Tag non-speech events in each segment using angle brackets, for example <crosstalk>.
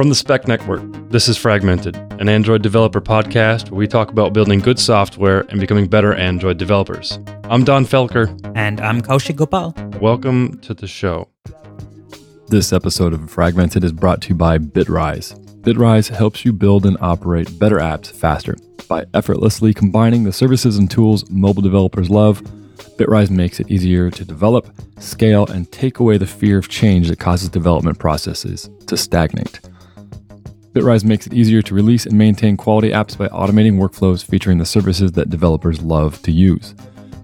From the Spec Network, this is Fragmented, an Android developer podcast where we talk about building good software and becoming better Android developers. I'm Don Felker. And I'm Kaushik Gopal. Welcome to the show. This episode of Fragmented is brought to you by Bitrise. Bitrise helps you build and operate better apps faster by effortlessly combining the services and tools mobile developers love. Bitrise makes it easier to develop, scale, and take away the fear of change that causes development processes to stagnate. Bitrise makes it easier to release and maintain quality apps by automating workflows featuring the services that developers love to use.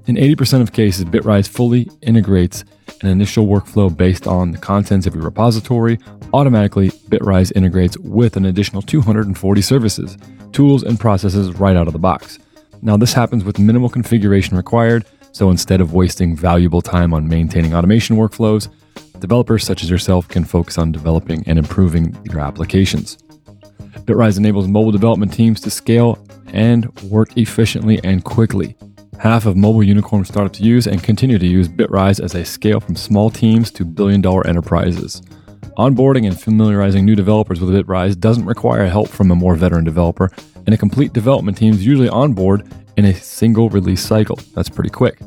In 80% of cases, Bitrise fully integrates an initial workflow based on the contents of your repository. Automatically, Bitrise integrates with an additional 240 services, tools, and processes right out of the box. Now, this happens with minimal configuration required, so instead of wasting valuable time on maintaining automation workflows, developers such as yourself can focus on developing and improving your applications. Bitrise enables mobile development teams to scale and work efficiently and quickly. Half of mobile unicorn startups use and continue to use Bitrise as they scale from small teams to billion dollar enterprises. Onboarding and familiarizing new developers with Bitrise doesn't require help from a more veteran developer, and a complete development team is usually onboard in a single release cycle. That's pretty quick.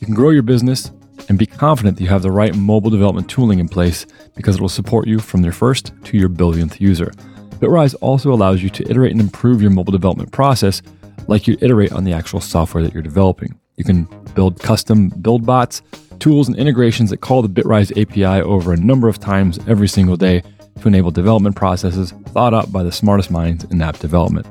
You can grow your business and be confident that you have the right mobile development tooling in place because it will support you from your first to your billionth user. Bitrise also allows you to iterate and improve your mobile development process like you iterate on the actual software that you're developing. You can build custom build bots, tools, and integrations that call the Bitrise API over a number of times every single day to enable development processes thought up by the smartest minds in app development.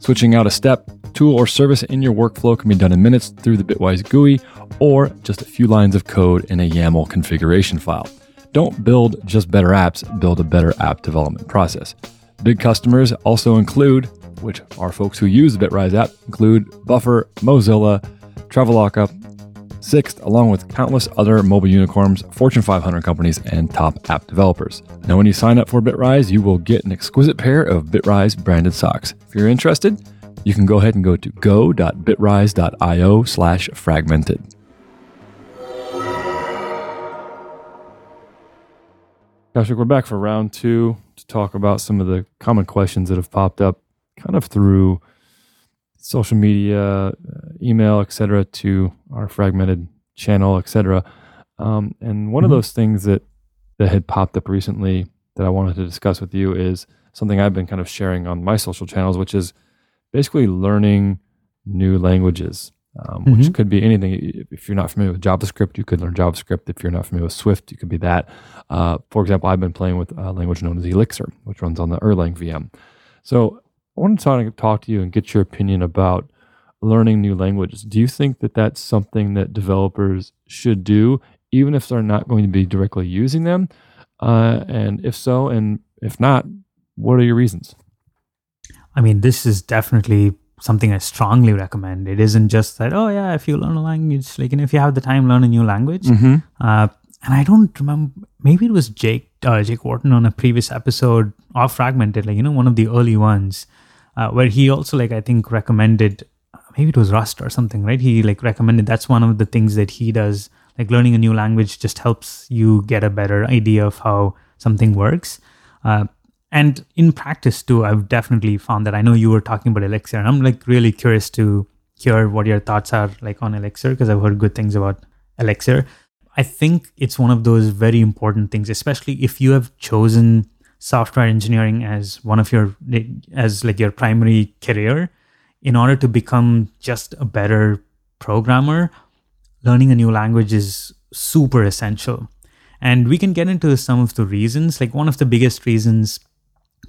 Switching out a step, tool, or service in your workflow can be done in minutes through the Bitrise GUI or just a few lines of code in a YAML configuration file. Don't build just better apps, build a better app development process. Big customers also include, which are folks who use the Bitrise app, include Buffer, Mozilla, Traveloka, Sixt, along with countless other mobile unicorns, Fortune 500 companies, and top app developers. Now, when you sign up for Bitrise, you will get an exquisite pair of Bitrise branded socks. If you're interested, you can go ahead and go to go.bitrise.io slash fragmented. Patrick, we're back for round two to talk about some of the common questions that have popped up kind of through social media, uh, email, etc., to our fragmented channel, etc. Um, and one mm-hmm. of those things that that had popped up recently that I wanted to discuss with you is something I've been kind of sharing on my social channels, which is basically learning new languages, um, mm-hmm. which could be anything. If you're not familiar with JavaScript, you could learn JavaScript. If you're not familiar with Swift, you could be that. Uh, for example, I've been playing with a language known as Elixir, which runs on the Erlang VM. So I want to talk to you and get your opinion about learning new languages. Do you think that that's something that developers should do, even if they're not going to be directly using them? Uh, and if so, and if not, what are your reasons? I mean, this is definitely something I strongly recommend. It isn't just that, oh, yeah, if you learn a language, like, and if you have the time, learn a new language. Mm-hmm. Uh, and I don't remember, maybe it was Jake, uh, Jake Wharton on a previous episode of Fragmented, like, you know, one of the early ones, uh, where he also, like, I think recommended, maybe it was Rust or something, right? He, like, recommended that's one of the things that he does. Like, learning a new language just helps you get a better idea of how something works. Uh, and in practice too i've definitely found that i know you were talking about elixir and i'm like really curious to hear what your thoughts are like on elixir because i've heard good things about elixir i think it's one of those very important things especially if you have chosen software engineering as one of your as like your primary career in order to become just a better programmer learning a new language is super essential and we can get into some of the reasons like one of the biggest reasons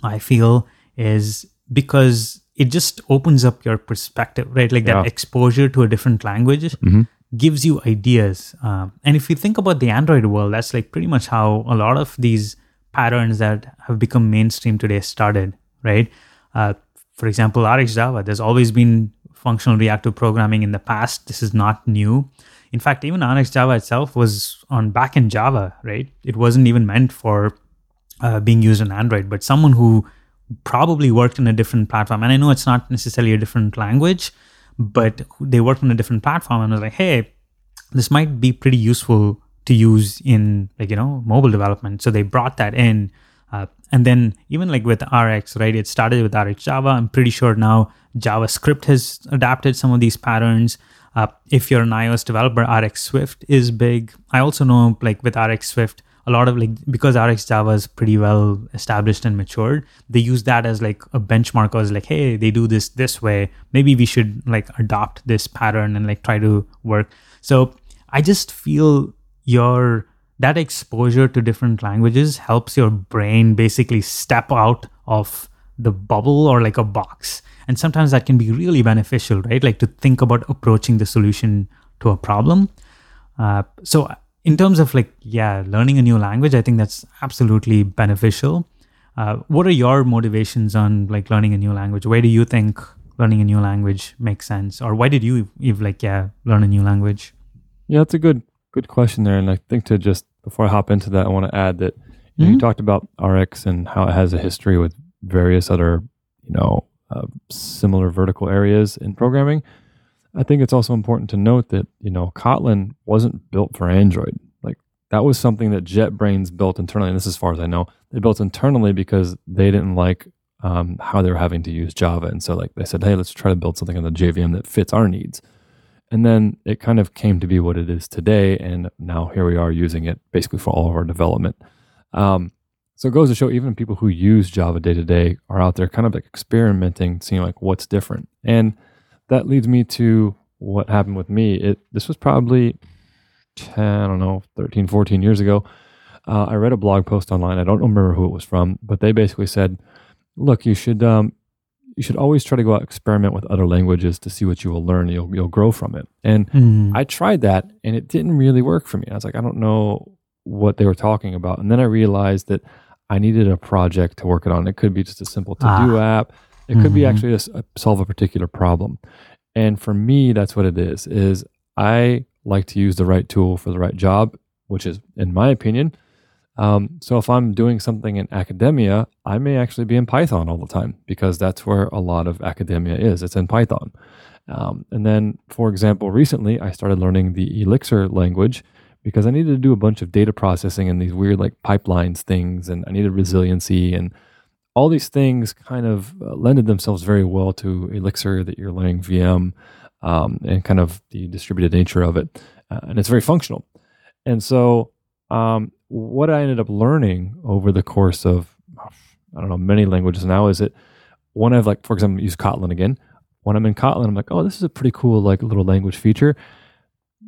I feel is because it just opens up your perspective, right? Like yeah. that exposure to a different language mm-hmm. gives you ideas. Um, and if you think about the Android world, that's like pretty much how a lot of these patterns that have become mainstream today started, right? Uh, for example, RxJava, there's always been functional reactive programming in the past. This is not new. In fact, even RxJava itself was on backend Java, right? It wasn't even meant for uh, being used on Android, but someone who probably worked in a different platform. And I know it's not necessarily a different language, but they worked on a different platform and was like, hey, this might be pretty useful to use in like you know mobile development. So they brought that in, uh, and then even like with RX, right? It started with RX Java. I'm pretty sure now JavaScript has adapted some of these patterns. Uh, if you're an iOS developer, RX Swift is big. I also know like with RX Swift, a lot of like because RX Java is pretty well established and matured, they use that as like a benchmark. As like, hey, they do this this way. Maybe we should like adopt this pattern and like try to work. So I just feel your that exposure to different languages helps your brain basically step out of the bubble or like a box. And sometimes that can be really beneficial, right? Like to think about approaching the solution to a problem. Uh, so in terms of like yeah learning a new language i think that's absolutely beneficial uh, what are your motivations on like learning a new language where do you think learning a new language makes sense or why did you even like yeah learn a new language yeah that's a good good question there and i think to just before i hop into that i want to add that you, mm-hmm. you talked about rx and how it has a history with various other you know uh, similar vertical areas in programming I think it's also important to note that, you know, Kotlin wasn't built for Android. Like that was something that JetBrains built internally. And this is as far as I know, they built internally because they didn't like um, how they were having to use Java. And so like they said, hey, let's try to build something on the JVM that fits our needs. And then it kind of came to be what it is today. And now here we are using it basically for all of our development. Um, so it goes to show even people who use Java day to day are out there kind of like experimenting, seeing like what's different. And that leads me to what happened with me. It this was probably 10, I don't know, 13, 14 years ago. Uh, I read a blog post online. I don't remember who it was from, but they basically said, "Look, you should um, you should always try to go out experiment with other languages to see what you will learn. You'll you'll grow from it." And mm. I tried that, and it didn't really work for me. I was like, I don't know what they were talking about, and then I realized that I needed a project to work it on. It could be just a simple to do ah. app. It could mm-hmm. be actually a, a, solve a particular problem. And for me, that's what it is, is I like to use the right tool for the right job, which is, in my opinion, um, so if I'm doing something in academia, I may actually be in Python all the time because that's where a lot of academia is. It's in Python. Um, and then, for example, recently I started learning the Elixir language because I needed to do a bunch of data processing and these weird like pipelines things, and I needed resiliency and all these things kind of uh, lended themselves very well to Elixir that Erlang VM um, and kind of the distributed nature of it. Uh, and it's very functional. And so, um, what I ended up learning over the course of, I don't know, many languages now is that when I've like, for example, use Kotlin again. When I'm in Kotlin, I'm like, oh, this is a pretty cool like little language feature.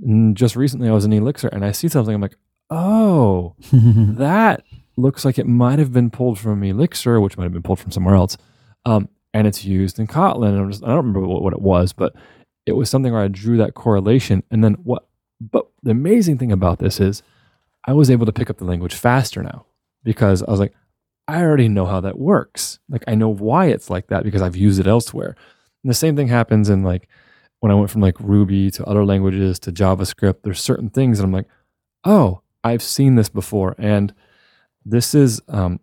And just recently, I was in Elixir and I see something. I'm like, oh, <laughs> that looks like it might have been pulled from Elixir, which might have been pulled from somewhere else. Um, and it's used in Kotlin. And just, I don't remember what, what, it was, but it was something where I drew that correlation. And then what? But the amazing thing about this is I was able to pick up the language faster now because I was like, I already know how that works. Like I know why it's like that because I've used it elsewhere. And the same thing happens in like when I went from like Ruby to other languages to JavaScript. There's certain things that I'm like, oh, I've seen this before. And this is, um,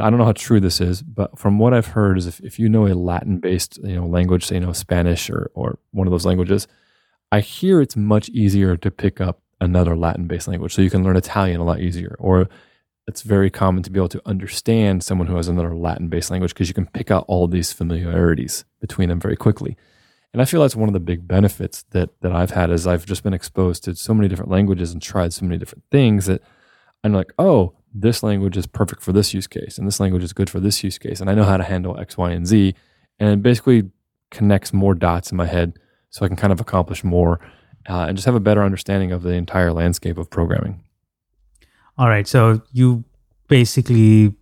I don't know how true this is, but from what I've heard is if, if you know a Latin based you know language, say you know Spanish or or one of those languages, I hear it's much easier to pick up another Latin based language. So you can learn Italian a lot easier, or it's very common to be able to understand someone who has another Latin based language because you can pick out all these familiarities between them very quickly. And I feel that's one of the big benefits that that I've had is I've just been exposed to so many different languages and tried so many different things that I'm like, oh, this language is perfect for this use case and this language is good for this use case and i know how to handle x y and z and it basically connects more dots in my head so i can kind of accomplish more uh, and just have a better understanding of the entire landscape of programming all right so you basically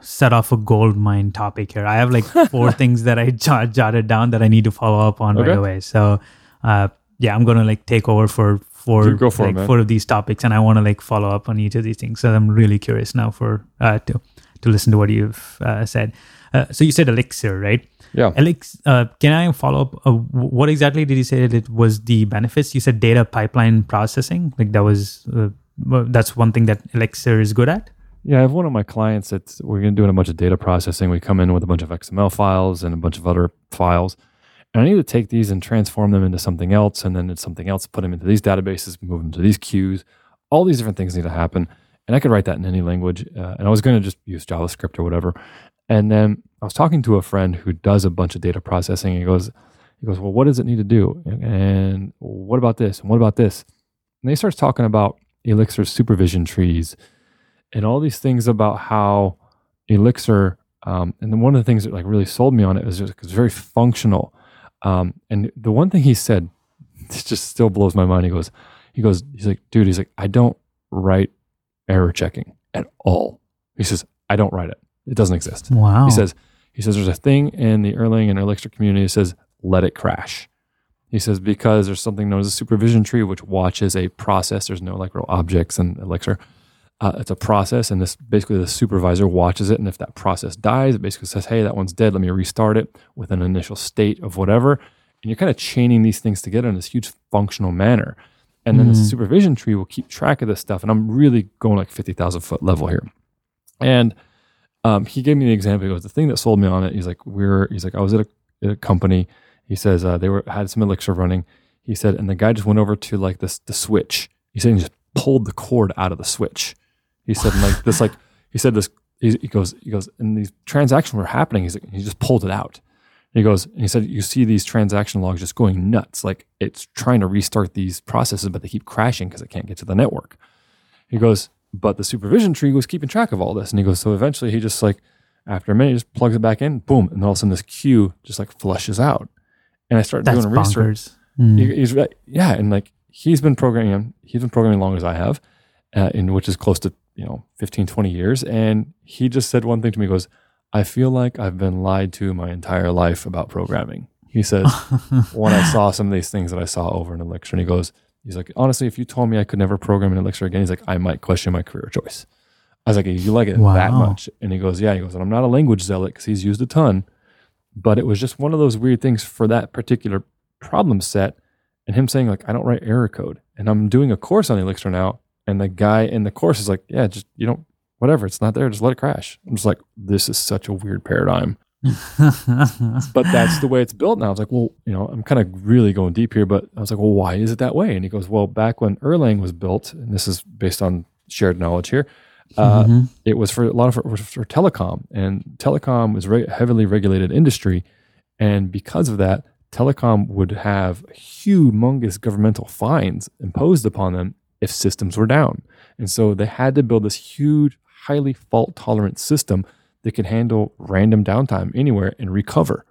set off a gold mine topic here i have like <laughs> four things that i j- jotted down that i need to follow up on okay. right away so uh, yeah i'm gonna like take over for for, go for like it, four of these topics, and I want to like follow up on each of these things. So I'm really curious now for uh, to to listen to what you've uh, said. Uh, so you said Elixir, right? Yeah. Elix, uh, can I follow up? Uh, what exactly did you say that it was the benefits? You said data pipeline processing. Like that was uh, that's one thing that Elixir is good at. Yeah, I have one of my clients that's we're going to doing a bunch of data processing. We come in with a bunch of XML files and a bunch of other files and I need to take these and transform them into something else. And then it's something else, put them into these databases, move them to these queues, all these different things need to happen. And I could write that in any language. Uh, and I was going to just use JavaScript or whatever. And then I was talking to a friend who does a bunch of data processing. And he goes, he goes, well, what does it need to do? And what about this? And what about this? And they starts talking about Elixir supervision trees and all these things about how Elixir, um, and then one of the things that like really sold me on it was just it's very functional. Um, and the one thing he said, <laughs> it just still blows my mind. He goes, he goes, he's like, dude, he's like, I don't write error checking at all. He says, I don't write it. It doesn't exist. Wow. He says, he says there's a thing in the Erlang and Elixir community that says let it crash. He says because there's something known as a supervision tree which watches a process. There's no like real objects in Elixir. Uh, it's a process, and this basically the supervisor watches it, and if that process dies, it basically says, "Hey, that one's dead. Let me restart it with an initial state of whatever." And you're kind of chaining these things together in this huge functional manner. And then the Mhm. supervision tree will keep track of this stuff. And I'm really going like 50,000 foot level here. And um, he gave me the example. He goes, the thing that sold me on it, he's like, we're, he's like, I was at a, a company. He says uh, they were had some Elixir running. He said, and the guy just went over to like this the switch. He said he just pulled the cord out of the switch. He said like this like he said this. He, he goes he goes and these transactions were happening. He's like, he just pulled it out. He goes and he said you see these transaction logs just going nuts. Like it's trying to restart these processes, but they keep crashing because it can't get to the network. He goes, but the supervision tree was keeping track of all this. And he goes, so eventually he just like, after a minute, he just plugs it back in, boom. And then all of a sudden this queue just like flushes out. And I started That's doing research. Mm. He- He's right. Yeah. And like he's been programming, he's been programming long as I have, uh, in which is close to, you know, 15, 20 years. And he just said one thing to me, he goes, I feel like I've been lied to my entire life about programming. He says, <laughs> when I saw some of these things that I saw over in Elixir, and he goes, he's like, honestly, if you told me I could never program in Elixir again, he's like, I might question my career choice. I was like, you like it that much? And he goes, yeah. He goes, and I'm not a language zealot because he's used a ton, but it was just one of those weird things for that particular problem set. And him saying like, I don't write error code, and I'm doing a course on Elixir now, and the guy in the course is like, yeah, just you don't, whatever, it's not there, just let it crash. I'm just like, this is such a weird paradigm <laughs> but that's the way it's built now. I was like, well, you know, I'm kind of really going deep here, but I was like, well, why is it that way? And he goes, well, back when Erlang was built, and this is based on shared knowledge here, uh, Mhm. it was for a lot of for, for telecom, and telecom was a heavily regulated industry, and because of that, telecom would have humongous governmental fines imposed upon them if systems were down, and so they had to build this huge, highly fault tolerant system that can handle random downtime anywhere and recover.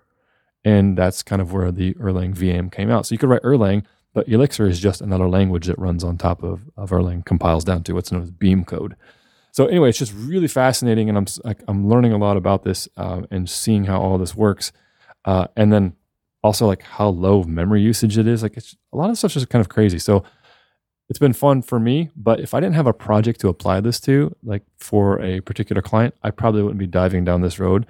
And that's kind of where the Erlang VM came out. So you could write Erlang, but Elixir is just another language that runs on top of, of Erlang, compiles down to what's known as Beam code. So anyway, it's just really fascinating, and I'm I'm learning a lot about this um, and seeing how all this works, uh, and then also like how low memory usage it is. Like it's a lot of stuff is kind of crazy. So it's been fun for me, but if I didn't have a project to apply this to, like for a particular client, I probably wouldn't be diving down this road.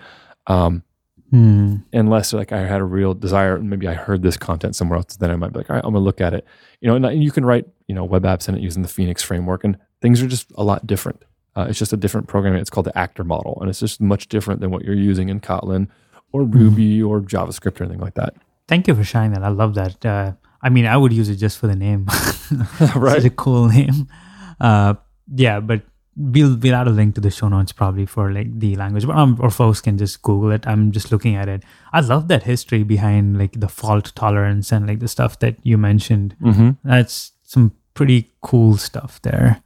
Um, Hmm. unless like I had a real desire, maybe I heard this content somewhere else, then I might be like, all right, I'm gonna look at it. You know, and, and you can write, you know, web apps in it using the Phoenix framework, and things are just a lot different. Uh, it's just a different programming. It's called the Actor model, and it's just much different than what you're using in Kotlin or Ruby or JavaScript or anything like that. Thank you for sharing that. I love that. Uh, I mean, I would use it just for the name. <laughs> Right. Such a cool name. Uh, yeah, but we'll we'll add a link to the show notes probably for like the language, but um, or folks can just Google it. I'm just looking at it. I love that history behind like the fault tolerance and like the stuff that you mentioned. Mm-hmm. That's some pretty cool stuff there.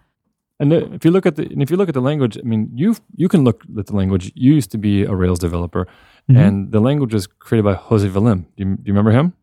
And if you look at the and if you look at the language, I mean, you you can look at the language. You used to be a Rails developer, Mhm. and the language was created by Jose Valim. Do you, do you remember him?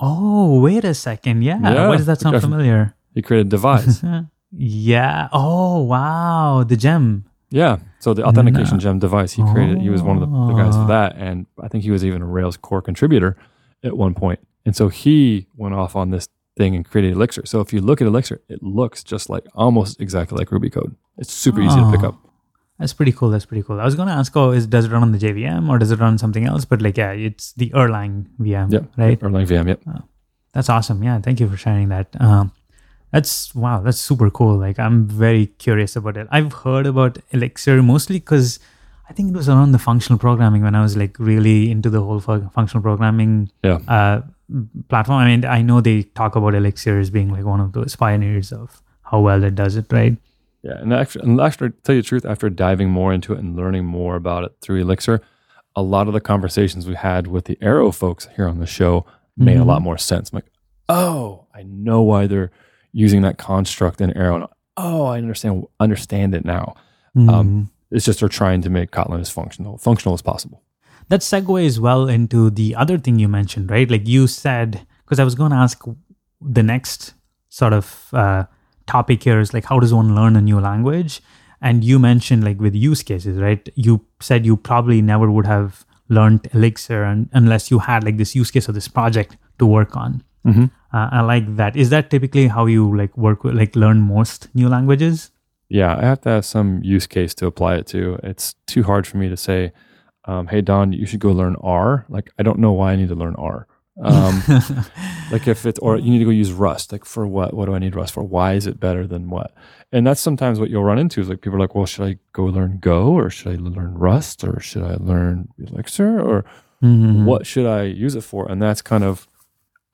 Oh, wait a second. Yeah. Yeah, Why does that sound familiar? He created Devise. <laughs> yeah. Oh, wow. The gem. yeah, so the authentication No. gem Devise he created. He was one of the, the guys Oh. for that, and I think he was even a Rails core contributor at one point. And so he went off on this thing and created Elixir. So if you look at Elixir, it looks just like almost exactly like Ruby code. It's super easy to pick Oh. up. That's pretty cool. That's pretty cool. I was going to ask, oh, is does it run on the JVM or does it run on something else? But like, yeah, it's the Erlang VM, Yep. right? Erlang VM. Yep. That's awesome. Yeah, thank you for sharing that. Um, that's wow, that's super cool. Like, I'm very curious about it. I've heard about Elixir mostly because I think it was around the functional programming when I was like really into the whole functional programming Yeah. uh, platform. I mean, I know they talk about Elixir as being like one of those pioneers of how well it does it, right? Yeah, and actually, and actually, to tell you the truth, after diving more into it and learning more about it through Elixir, a lot of the conversations we had with the Arrow folks here on the show made a Mhm. lot more sense. I'm like, oh, I know why they're using that construct in Arrow. And, oh, I understand understand it now. Mm. Um, It's just they're trying to make Kotlin as functional functional as possible. that segues well into the other thing you mentioned, right? Like you said, because I was going to ask the next sort of uh, topic here is like, how does one learn a new language? And you mentioned like with use cases, right? You said you probably never would have learned Elixir un- unless you had like this use case or this project to work on. Mm-hmm. Uh, I like that. Is that typically how you like work with like learn most new languages? Yeah, I have to have some use case to apply it to. It's too hard for me to say, um, "Hey Don, you should go learn R." Like I don't know why I need to learn R. Um, <laughs> like if it's or you need to go use Rust. Like for what? What do I need Rust for? Why is it better than what? And that's sometimes what you'll run into is like people are like, "Well, should I go learn Go or should I learn Rust or should I learn Elixir or Mhm. what should I use it for?" And that's kind of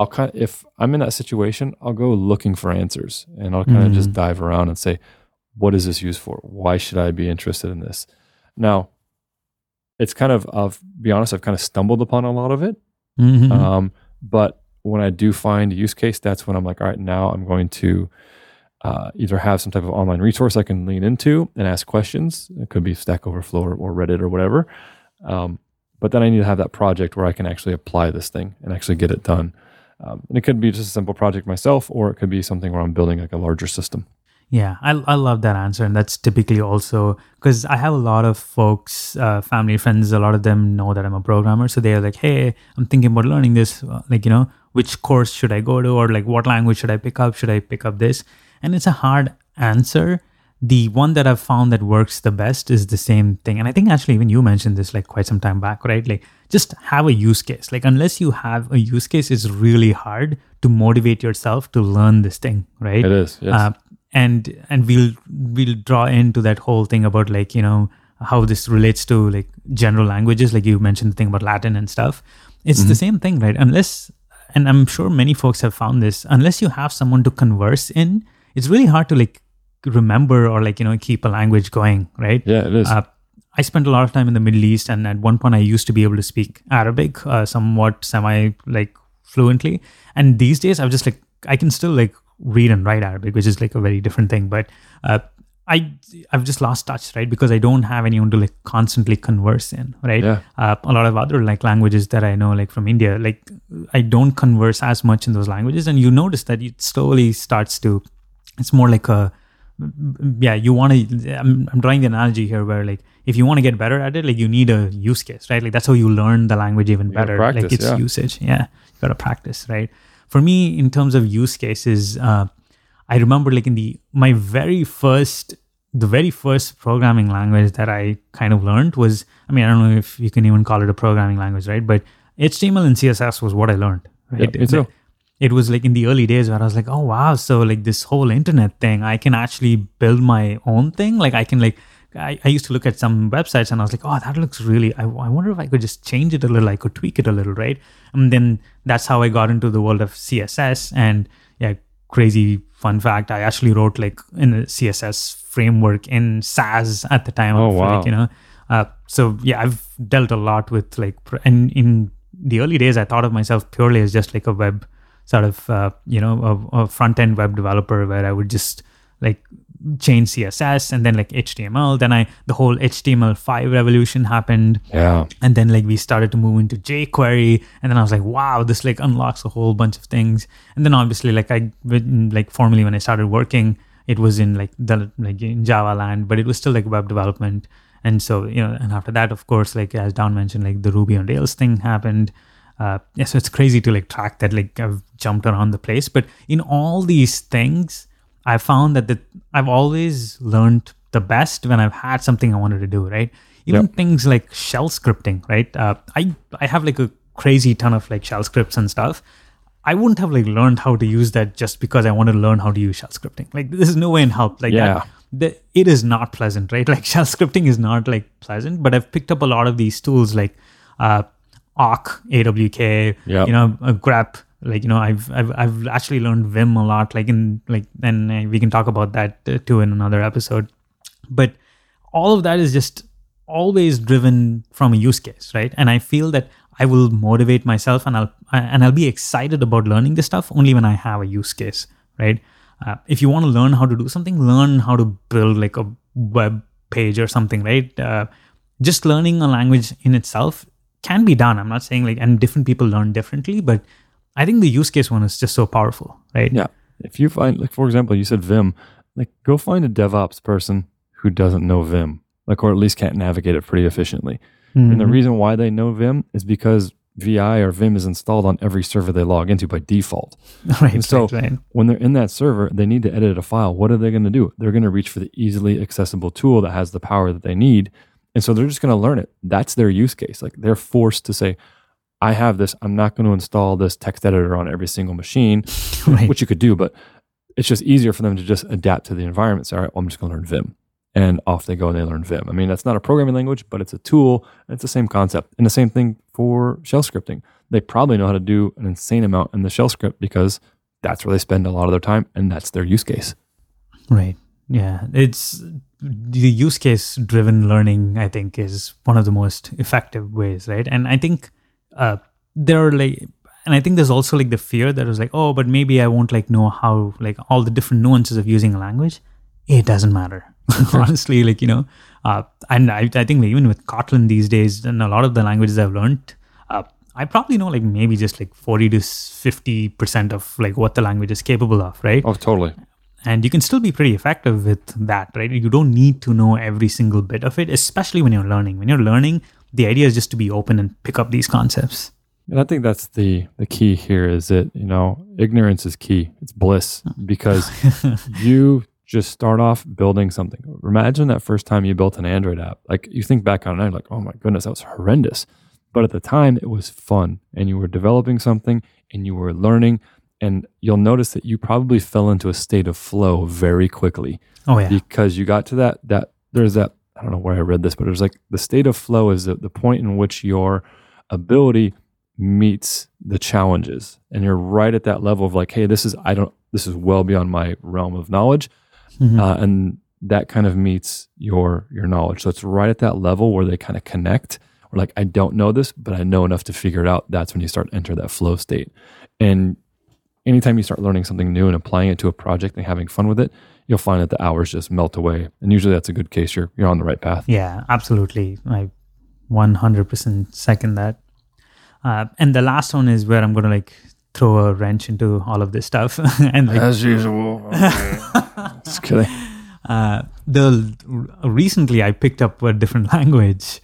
I'll kind of, if I'm in that situation, I'll go looking for answers and I'll kind of just dive around and say, what is this used for? Why should I be interested in this? Now, it's kind of, I'll be honest, I've kind of stumbled upon a lot of it. Mhm. Um, but when I do find a use case, that's when I'm like, all right, now I'm going to uh, either have some type of online resource I can lean into and ask questions. It could be Stack Overflow or, or Reddit or whatever. Um, but then I need to have that project where I can actually apply this thing and actually get it done. Um, and it could be just a simple project myself, or it could be something where I'm building like a larger system. Yeah, I, I love that answer. And that's typically also because I have a lot of folks, uh, family, friends, a lot of them know that I'm a programmer. So they're like, hey, I'm thinking about learning this. Uh, Like, you know, which course should I go to? Or like, what language should I pick up? Should I pick up this? And it's a hard answer. The one that I've found that works the best is the same thing. And I think actually, even you mentioned this like quite some time back, right? Like, just have a use case. Like, unless you have a use case, it's really hard to motivate yourself to learn this thing, right? It is. Yes. uh, and and we'll we'll draw into that whole thing about like you know how this relates to like general languages like you mentioned the thing about latin and stuff it's the same thing right unless and i'm sure many folks have found this unless you have someone to converse in it's really hard to like remember or like you know keep a language going right yeah, it is. uh, I spent a lot of time in the Middle East, and at one point I used to be able to speak Arabic uh, somewhat semi like fluently. And these days, I'm just like I can still like read and write Arabic, which is like a very different thing. But uh, I I've just lost touch, right? Because I don't have anyone to like constantly converse in, right? Yeah. Uh, a lot of other like languages that I know, like from India, like I don't converse as much in those languages, and you notice that it slowly starts to. It's more like a yeah you want to I'm, I'm drawing the analogy here where like if you want to get better at it like you need a use case right like that's how you learn the language even better practice, like its yeah. usage yeah you gotta practice right for me in terms of use cases uh, i remember like in the my very first the very first programming language that i kind of learned was i mean i don't know if you can even call it a programming language right? But html and css was what i learned right? Yeah, me it was like in the early days where I was like, oh wow, so like this whole internet thing, I can actually build my own thing. Like I can like I, I used to look at some websites and I was like, oh, that looks really. I, I wonder if I could just change it a little. I could tweak it a little, right? And then that's how I got into the world of CSS. And yeah, crazy fun fact, I actually wrote like in a CSS framework in Sass at the time. Oh, of, wow. Like, you know, uh, so yeah, I've dealt a lot with like, and in the early days, I thought of myself purely as just like a web sort of, uh, you know, a, a front end web developer where I would just like change CSS and then like HTML. Then I, the whole HTML5 revolution happened. Yeah. and then like we started to move into jquery. And then i was like wow this like unlocks a whole bunch of things. And then obviously like i when- like formally when i started working it was in like the like in java land but it was still like web development. And so you know and after that of course like as don mentioned like the ruby on rails thing happened. Uh yeah so it's crazy to like track that like i've jumped around the place. But in all these things i found that the, i've always learned the best when i've had something i wanted to do right? Even things like shell scripting right? Uh, i i have like a crazy ton of like shell scripts and stuff. I wouldn't have like learned how to use that just because i wanted to learn how to use shell scripting. Like there's no way in help like Yeah. that the, it is not pleasant right? <laughs> Like shell scripting is not like pleasant but i've picked up a lot of these tools like uh awk awk Yep. you know uh, grep like you know I've I've I've actually learned Vim a lot like in like and uh, we can talk about that uh, too in another episode. But all of that is just always driven from a use case right? And I feel that I will motivate myself and I'll and I'll be excited about learning this stuff only when I have a use case right? Uh, if you want to learn how to do something learn how to build like a web page or something right? Uh, just learning a language in itself can be done. I'm not saying like and different people learn differently but I think the use case one is just so powerful, right? Yeah. If you find, like, for example, you said Vim, like, go find a DevOps person who doesn't know Vim, like, or at least can't navigate it pretty efficiently. Mm-hmm. And the mm-hmm. reason why they know Vim is because VI or Vim is installed on every server they log into by default. <laughs> Right. And so right, right. when they're in that server, they need to edit a file. What are they going to do? They're going to reach for the easily accessible tool that has the power that they need. And so they're just going to learn it. That's their use case. Like they're forced to say, I have this. I'm not going to install this text editor on every single machine, <laughs> right. which you could do, but it's just easier for them to just adapt to the environment. So, all right, well, I'm just going to learn Vim. And off they go and they learn Vim. I mean, that's not a programming language, but it's a tool. it's the same concept. And the same thing for shell scripting. They probably know how to do an insane amount in the shell script because that's where they spend a lot of their time and that's their use case. Right. Yeah. It's the use case driven learning, I think, is one of the most effective ways, right? And I think uh, there are like and i think there's also like the fear that was like oh but maybe i won't like know how like all the different nuances of using a language. It doesn't matter <laughs> <laughs> honestly like you know uh, and I, I think even with kotlin these days and a lot of the languages i've learned uh, i probably know like maybe just like 40 to 50 percent of like what the language is capable of right? Oh totally. And you can still be pretty effective with that right? You don't need to know every single bit of it especially when you're learning. When you're learning the idea is just to be open and pick up these concepts. And I think that's the the key here is that, you know, ignorance is key. It's bliss oh. because <laughs> you just start off building something. Imagine that first time you built an Android app. Like you think back on it, like, oh my goodness, that was horrendous. But at the time it was fun and you were developing something and you were learning and you'll notice that you probably fell into a state of flow very quickly. Oh yeah. Because you got to that that there's that I don't know where I read this, but it was like the state of flow is the, the point in which your ability meets the challenges, and you're right at that level of like, hey, this is I don't this is well beyond my realm of knowledge, mm-hmm. uh, and that kind of meets your your knowledge. So it's right at that level where they kind of connect. Or like, I don't know this, but I know enough to figure it out. That's when you start to enter that flow state, and anytime you start learning something new and applying it to a project and having fun with it, you'll find that the hours just melt away. And usually that's a good case. You're, you're on the right path. Yeah, absolutely. I 100% second that. Uh, and the last one is where I'm going to like throw a wrench into all of this stuff. <laughs> and like, as usual. Okay. <laughs> Just kidding. Uh, the recently I picked up a different <laughs> language,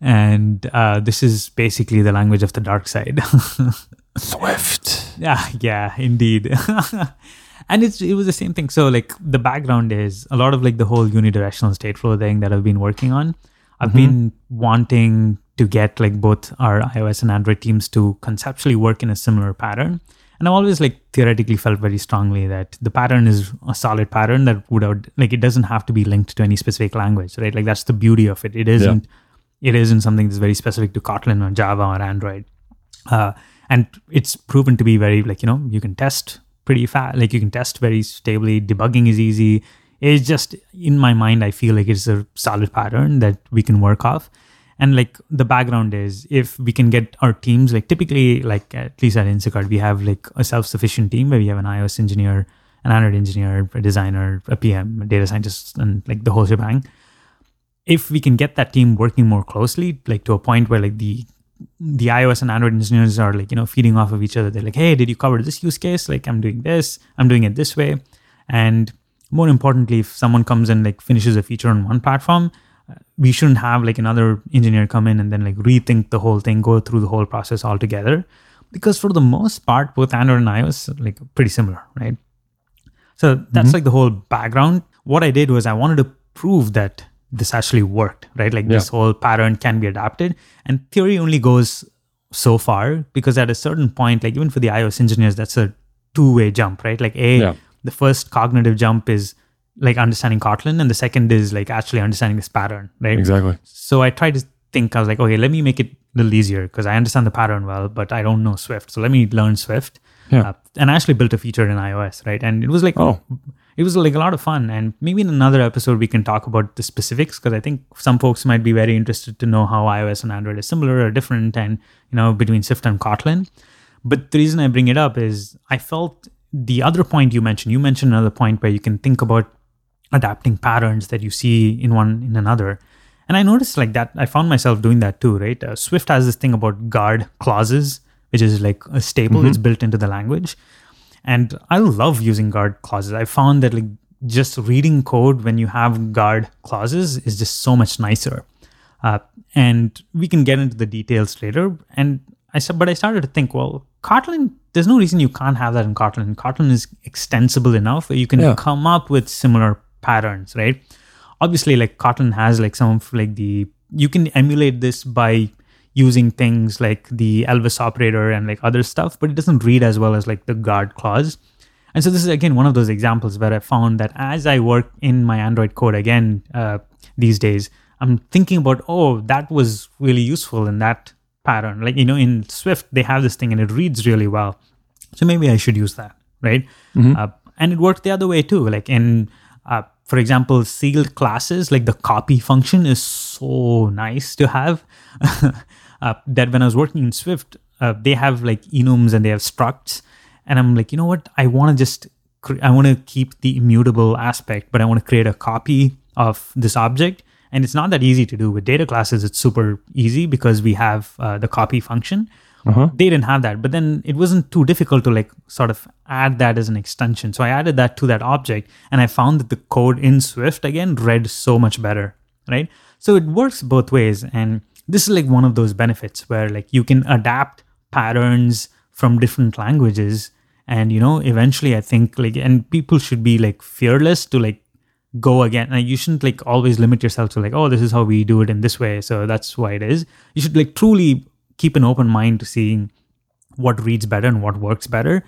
and uh, this is basically the language of the dark side. Swift. Yeah, yeah, indeed and it's it was the same thing. So like the background is a lot of like the whole unidirectional state flow thing that i've been working on. I've mm-hmm. been wanting to get like both our ios and android teams to conceptually work in a similar pattern. And i've always like theoretically felt very strongly that the pattern is a solid pattern that would have like it doesn't have to be linked to any specific language right? Like that's the beauty of it. It isn't yeah. it isn't something that's very specific to kotlin or java or android. Uh, and it's proven to be very like you know you can test pretty fast. Like you can test very stably. Debugging is easy. It's just in my mind, I feel like it's a solid pattern that we can work off. And like the background is if we can get our teams, like typically, like at least at Instacart, we have like a self sufficient team where we have an iOS engineer, an Android engineer, a designer, a PM, a data scientist, and like the whole shebang. If we can get that team working more closely, like to a point where like the the iOS and Android engineers are like, you know, feeding off of each other. They're like, hey, did you cover this use case? Like, I'm doing this, I'm doing it this way. And more importantly, if someone comes and like finishes a feature on one platform, uh, we shouldn't have like another engineer come in and then like rethink the whole thing, go through the whole process altogether. Because for the most part, both Android and iOS are like pretty similar, right? So that's mm-hmm. like the whole background. What I did was I wanted to prove that this actually worked, right? Like yeah. this whole pattern can be adapted. And theory only goes so far because at a certain point, like even for the iOS engineers, that's a two way jump, right? Like, A, yeah. the first cognitive jump is like understanding Kotlin, and the second is like actually understanding this pattern, right? Exactly. So I tried to think, I was like, okay, let me make it a little easier because I understand the pattern well, but I don't know Swift. So let me learn Swift. Yeah. Uh, and I actually built a feature in iOS, right? And it was like, Oh. It was like a lot of fun. And maybe in another episode we can talk about the specifics because I think some folks might be very interested to know how iOS and Android is similar or different, and you know between Swift and Kotlin. But the reason I bring it up is I felt the other point you mentioned. You mentioned another point where you can think about adapting patterns that you see in one in another. And I noticed like that. I found myself doing that too, right? Uh, Swift has this thing about guard clauses, which is like a staple. It's built into the language, and I love using guard clauses. I found that like just reading code when you have guard clauses is just so much nicer. Uh, and we can get into the details later. And I said, but I started to think, well, Kotlin, there's no reason you can't have that in Kotlin. Kotlin is extensible enough where you can Yeah. come up with similar patterns, right? Obviously, like Kotlin has like some of like the you can emulate this by using things like the Elvis operator and like other stuff, but it doesn't read as well as like the guard clause. And so this is again one of those examples where I found that as I work in my Android code again uh, these days, I'm thinking about oh that was really useful in that pattern. Like you know in Swift they have this thing and it reads really well, so maybe I should use that, right? Uh, and it worked the other way too. Like in uh, for example, sealed classes like the copy function is so nice to have. <laughs> uh, that when I was working in Swift, uh, they have like enums and they have structs, and I'm like, you know what? I want to just cre- I want to keep the immutable aspect, but I want to create a copy of this object. And it's not that easy to do with data classes. It's super easy because we have uh, the copy function. They didn't have that, but then it wasn't too difficult to like sort of add that as an extension. So I added that to that object, and I found that the code in Swift again read so much better, right? So it works both ways, and this is like one of those benefits where like you can adapt patterns from different languages, and you know eventually I think like and people should be like fearless to like go again. And you shouldn't like always limit yourself to like, oh, this is how we do it in this way. So that's why it is. You should like truly keep an open mind to seeing what reads better and what works better.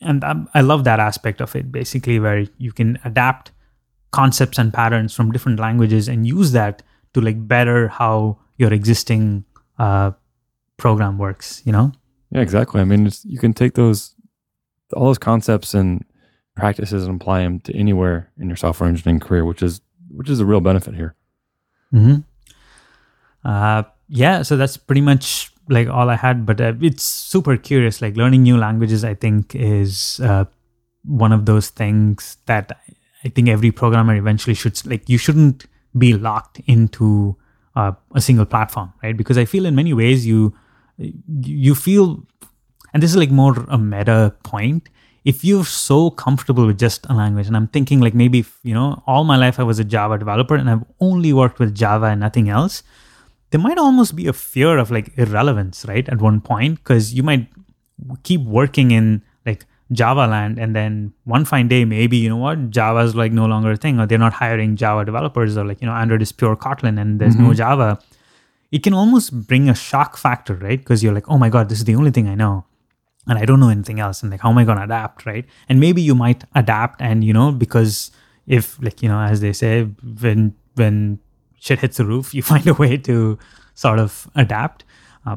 And um, I love that aspect of it, basically, where you can adapt concepts and patterns from different languages and use that to like better how your existing uh, program works, you know? Yeah, exactly. I mean, it's, you can take those, all those concepts and practices and apply them to anywhere in your software engineering career, which is which is a real benefit here. Mm-hmm. Uh, yeah, so that's pretty much like all I had. But uh, it's super curious. Like learning new languages, I think is uh, one of those things that I think every programmer eventually should like. You shouldn't be locked into uh, a single platform, right? Because I feel in many ways you you feel, and this is like more a meta point. If you're so comfortable with just a language, and I'm thinking like maybe if, you know all my life I was a Java developer and I've only worked with Java and nothing else, there might almost be a fear of like irrelevance, right? At one point, because you might keep working in Java land, and then one fine day, maybe you know what, Java's like no longer a thing, or they're not hiring Java developers, or like you know, Android is pure Kotlin and there's no Java. It can almost bring a shock factor, right? Because you're like, oh my god, this is the only thing I know, and I don't know anything else, and like, how am I going to adapt, right? And maybe you might adapt, and you know, because if like you know, as they say, when when shit hits the roof, <laughs> you find a way to sort of adapt. Uh,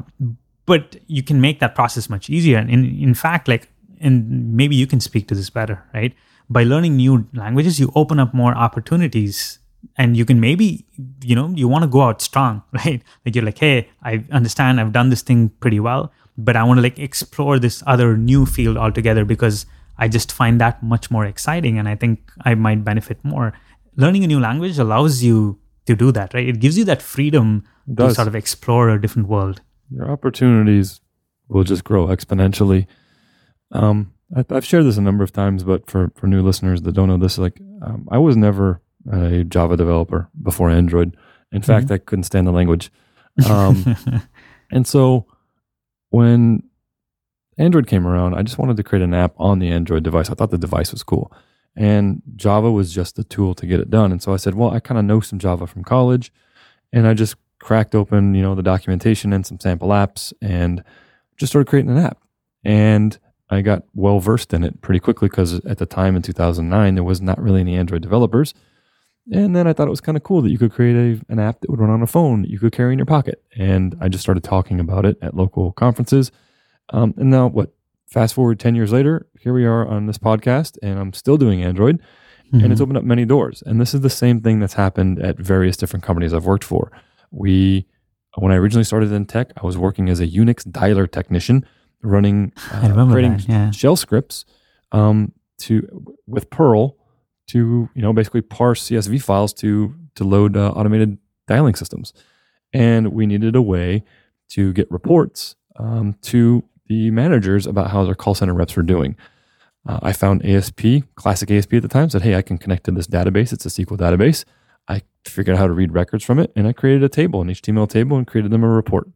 but you can make that process much easier. And in, in fact, like, and maybe you can speak to this better, right? By learning new languages, you open up more opportunities and you can maybe, you know, you want to go out strong, <laughs> right? Like you're like, hey, I understand I've done this thing pretty well, but I want to like explore this other new field altogether because I just find that much more exciting and I think I might benefit more. Learning a new language allows you to do that, right? It gives you that freedom to sort of explore a different world. Your opportunities will just grow exponentially. Um, I, I've shared this a number of times, but for for new listeners that don't know this, like um, I was never a Java developer before Android. In fact, I couldn't stand the language. Um, <laughs> and so when Android came around, I just wanted to create an app on the Android device. I thought the device was cool. And Java was just the tool to get it done. And so I said, well, I kind of know some Java from college. And I just cracked open, you know, the documentation and some sample apps and just started creating an app. And I got well versed in it pretty quickly because at the time in 2009, there was not really any Android developers. And then I thought it was kind of cool that you could create a, an app that would run on a phone that you could carry in your pocket. And I just started talking about it at local conferences. Um, and now, what, fast forward 10 years later, here we are on this podcast, and I'm still doing Android, and it's opened up many doors. And this is the same thing that's happened at various different companies I've worked for. We, when I originally started in tech, I was working as a Unix dialer technician, running, <sighs> uh, creating that, yeah. shell scripts um, to with Perl to you know basically parse CSV files to to load uh, automated dialing systems, and we needed a way to get reports um, to the managers about how their call center reps were doing. Uh, I found ASP, classic ASP at the time, said, "Hey, I can connect to this database. It's a SQL database." I figured out how to read records from it, and I created a table, an HTML table, and created them a report.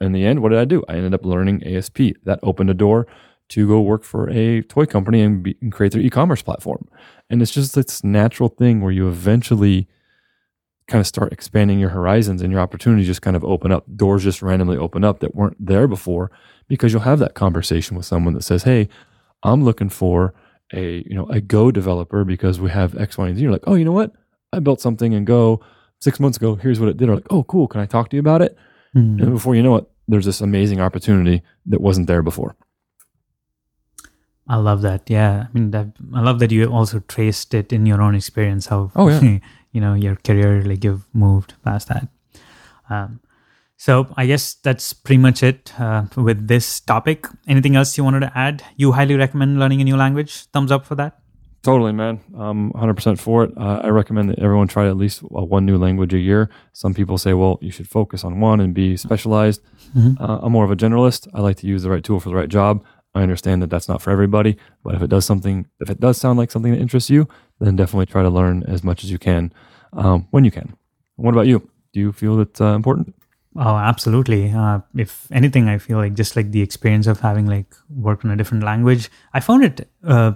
In the end, what did I do? I ended up learning ASP. That opened a door to go work for a toy company and, be, and create their e-commerce platform. And it's just this natural thing where you eventually kind of start expanding your horizons and your opportunities just kind of open up. Doors just randomly open up that weren't there before because you'll have that conversation with someone that says, "Hey, I'm looking for a you know a Go developer because we have X, Y, and Z." You're like, "Oh, you know what? I built something in Go six months ago. Here's what it did." Or like, "Oh, cool. Can I talk to you about it?" Mhm. And before you know it, there's this amazing opportunity that wasn't there before. I love that. Yeah, I mean, that, I love that you also traced it in your own experience. How Oh, yeah. <laughs> you know your career, like you've moved past that. Um, so I guess that's pretty much it uh, with this topic. Anything else you wanted to add? You highly recommend learning a new language. Thumbs up for that. Totally, man. I'm 100% for it. Uh, I recommend that everyone try at least uh, one new language a year. Some people say, well, you should focus on one and be specialized. Mhm. Uh, I'm more of a generalist. I like to use the right tool for the right job. I understand that that's not for everybody, but if it does something, if it does sound like something that interests you, then definitely try to learn as much as you can um, when you can. What about you? Do you feel that's uh, important? Oh, absolutely. Uh, if anything, I feel like just like the experience of having like worked in a different language, I found it. Uh,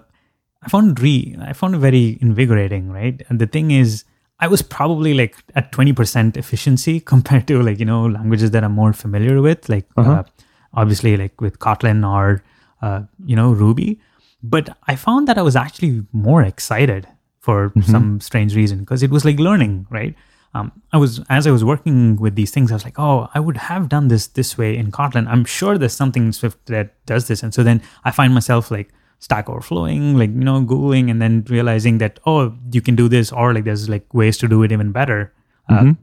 I found it re. I found it very invigorating. Right. And the thing is, I was probably like at twenty percent efficiency <laughs> compared to like you know languages that I'm more familiar with, like Uh-huh. uh, obviously like with Kotlin or uh, you know Ruby. But I found that I was actually more excited for some strange reason because it was like learning, right? Um, I was as I was working with these things, I was like, oh, I would have done this this way in Kotlin. I'm sure there's something in Swift that does this, and so then I find myself like Stack Overflowing, like you know, googling, and then realizing that oh, you can do this, or like there's like ways to do it even better. Uh,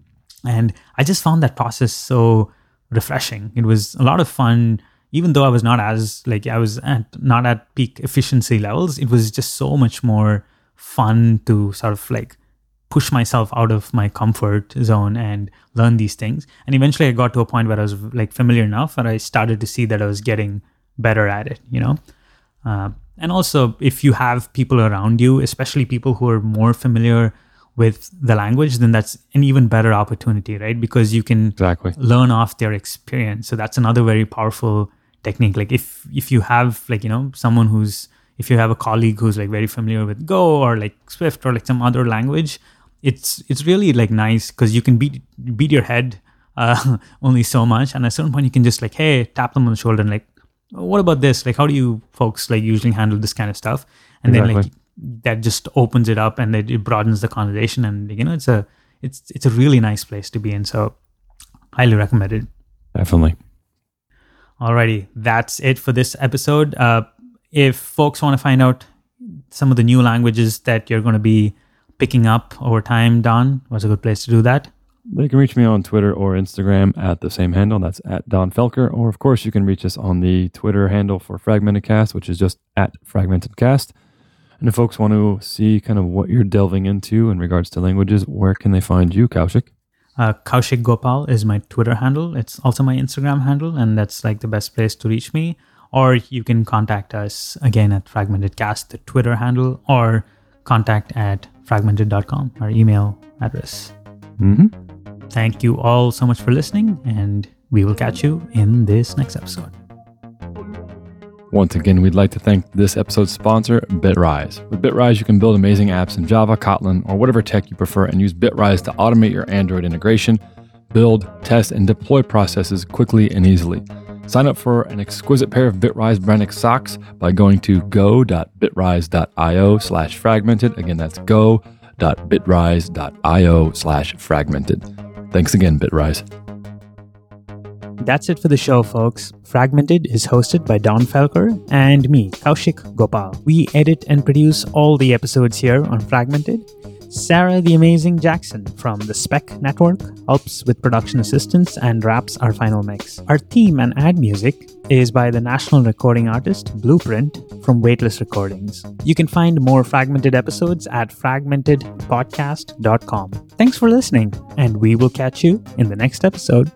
and I just found that process so refreshing. It was a lot of fun, even though I was not as like I was at not at peak efficiency levels. It was just so much more fun to sort of like push myself out of my comfort zone and learn these things. And eventually I got to a point where I was like familiar enough and I started to see that I was getting better at it, you know? Uh, and also, if you have people around you, especially people who are more familiar with the language, then that's an even better opportunity, right? Because you can Exactly. learn off their experience. So that's another very powerful technique. Like if if you have like you know someone who's if you have a colleague who's like very familiar with Go or like Swift or like some other language, it's it's really like nice because you can beat beat your head uh, <laughs> only so much, and at a certain point you can just like hey tap them on the shoulder and like what about this? Like how do you folks like usually handle this kind of stuff? And then like that just opens it up and it, it broadens the conversation and you know it's a it's it's a really nice place to be in. So highly recommended. Definitely. Alrighty, that's it for this episode. Uh, if folks want to find out some of the new languages that you're going to be picking up over time, Donn, what's a good place to do that? They can reach me on Twitter or Instagram at the same handle. That's at Donn Felker. Or, of course, you can reach us on the Twitter handle for Fragmented Cast, which is just at Fragmented Cast. And if folks want to see kind of what you're delving into in regards to languages, where can they find you, Kaushik? Uh, Kaushik Gopal is my Twitter handle. It's also my Instagram handle, and that's like the best place to reach me. Or you can contact us again at FragmentedCast, the Twitter handle, or contact at fragmented.com, our email address. Mm-hmm. Thank you all so much for listening, and we will catch you in this next episode. Once again, we'd like to thank this episode's sponsor, Bitrise. With Bitrise, you can build amazing apps in Java, Kotlin, or whatever tech you prefer and use Bitrise to automate your Android integration, build, test, and deploy processes quickly and easily. Sign up for an exquisite pair of Bitrise branded socks by going to go.bitrise.io slash fragmented. Again, that's go.bitrise.io slash fragmented. Thanks again, Bitrise. that's it for the show, folks. Fragmented is hosted by Donn Felker and me, Kaushik Gopal. We edit and produce all the episodes here on Fragmented. Sarah the Amazing Jackson from the Spec Network helps with production assistance and wraps our final mix. Our theme and ad music is by the national recording artist Blueprint from Weightless Recordings. You can find more fragmented episodes at fragmentedpodcast.com. Thanks for listening, and we will catch you in the next episode.